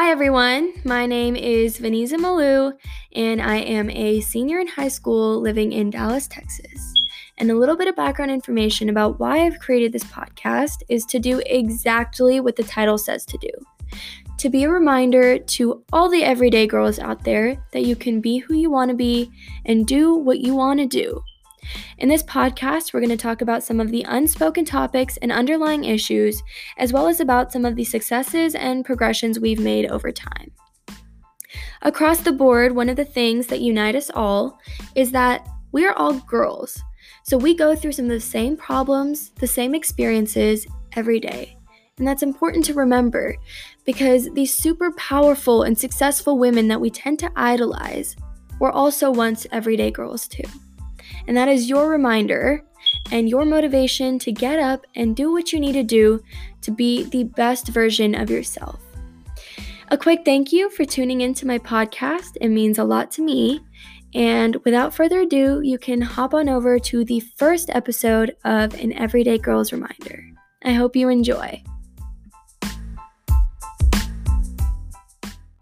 Hi, everyone. My name is Veniza Malou, and I am a senior in high school living in Dallas, Texas. And a little bit of background information about why I've created this podcast is to do exactly what the title says to do to be a reminder to all the everyday girls out there that you can be who you want to be and do what you want to do. In this podcast, we're going to talk about some of the unspoken topics and underlying issues, as well as about some of the successes and progressions we've made over time. Across the board, one of the things that unite us all is that we are all girls. So we go through some of the same problems, the same experiences every day. And that's important to remember because these super powerful and successful women that we tend to idolize were also once everyday girls too. And that is your reminder and your motivation to get up and do what you need to do to be the best version of yourself. A quick thank you for tuning into my podcast. It means a lot to me. And without further ado, you can hop on over to the first episode of An Everyday Girl's Reminder. I hope you enjoy.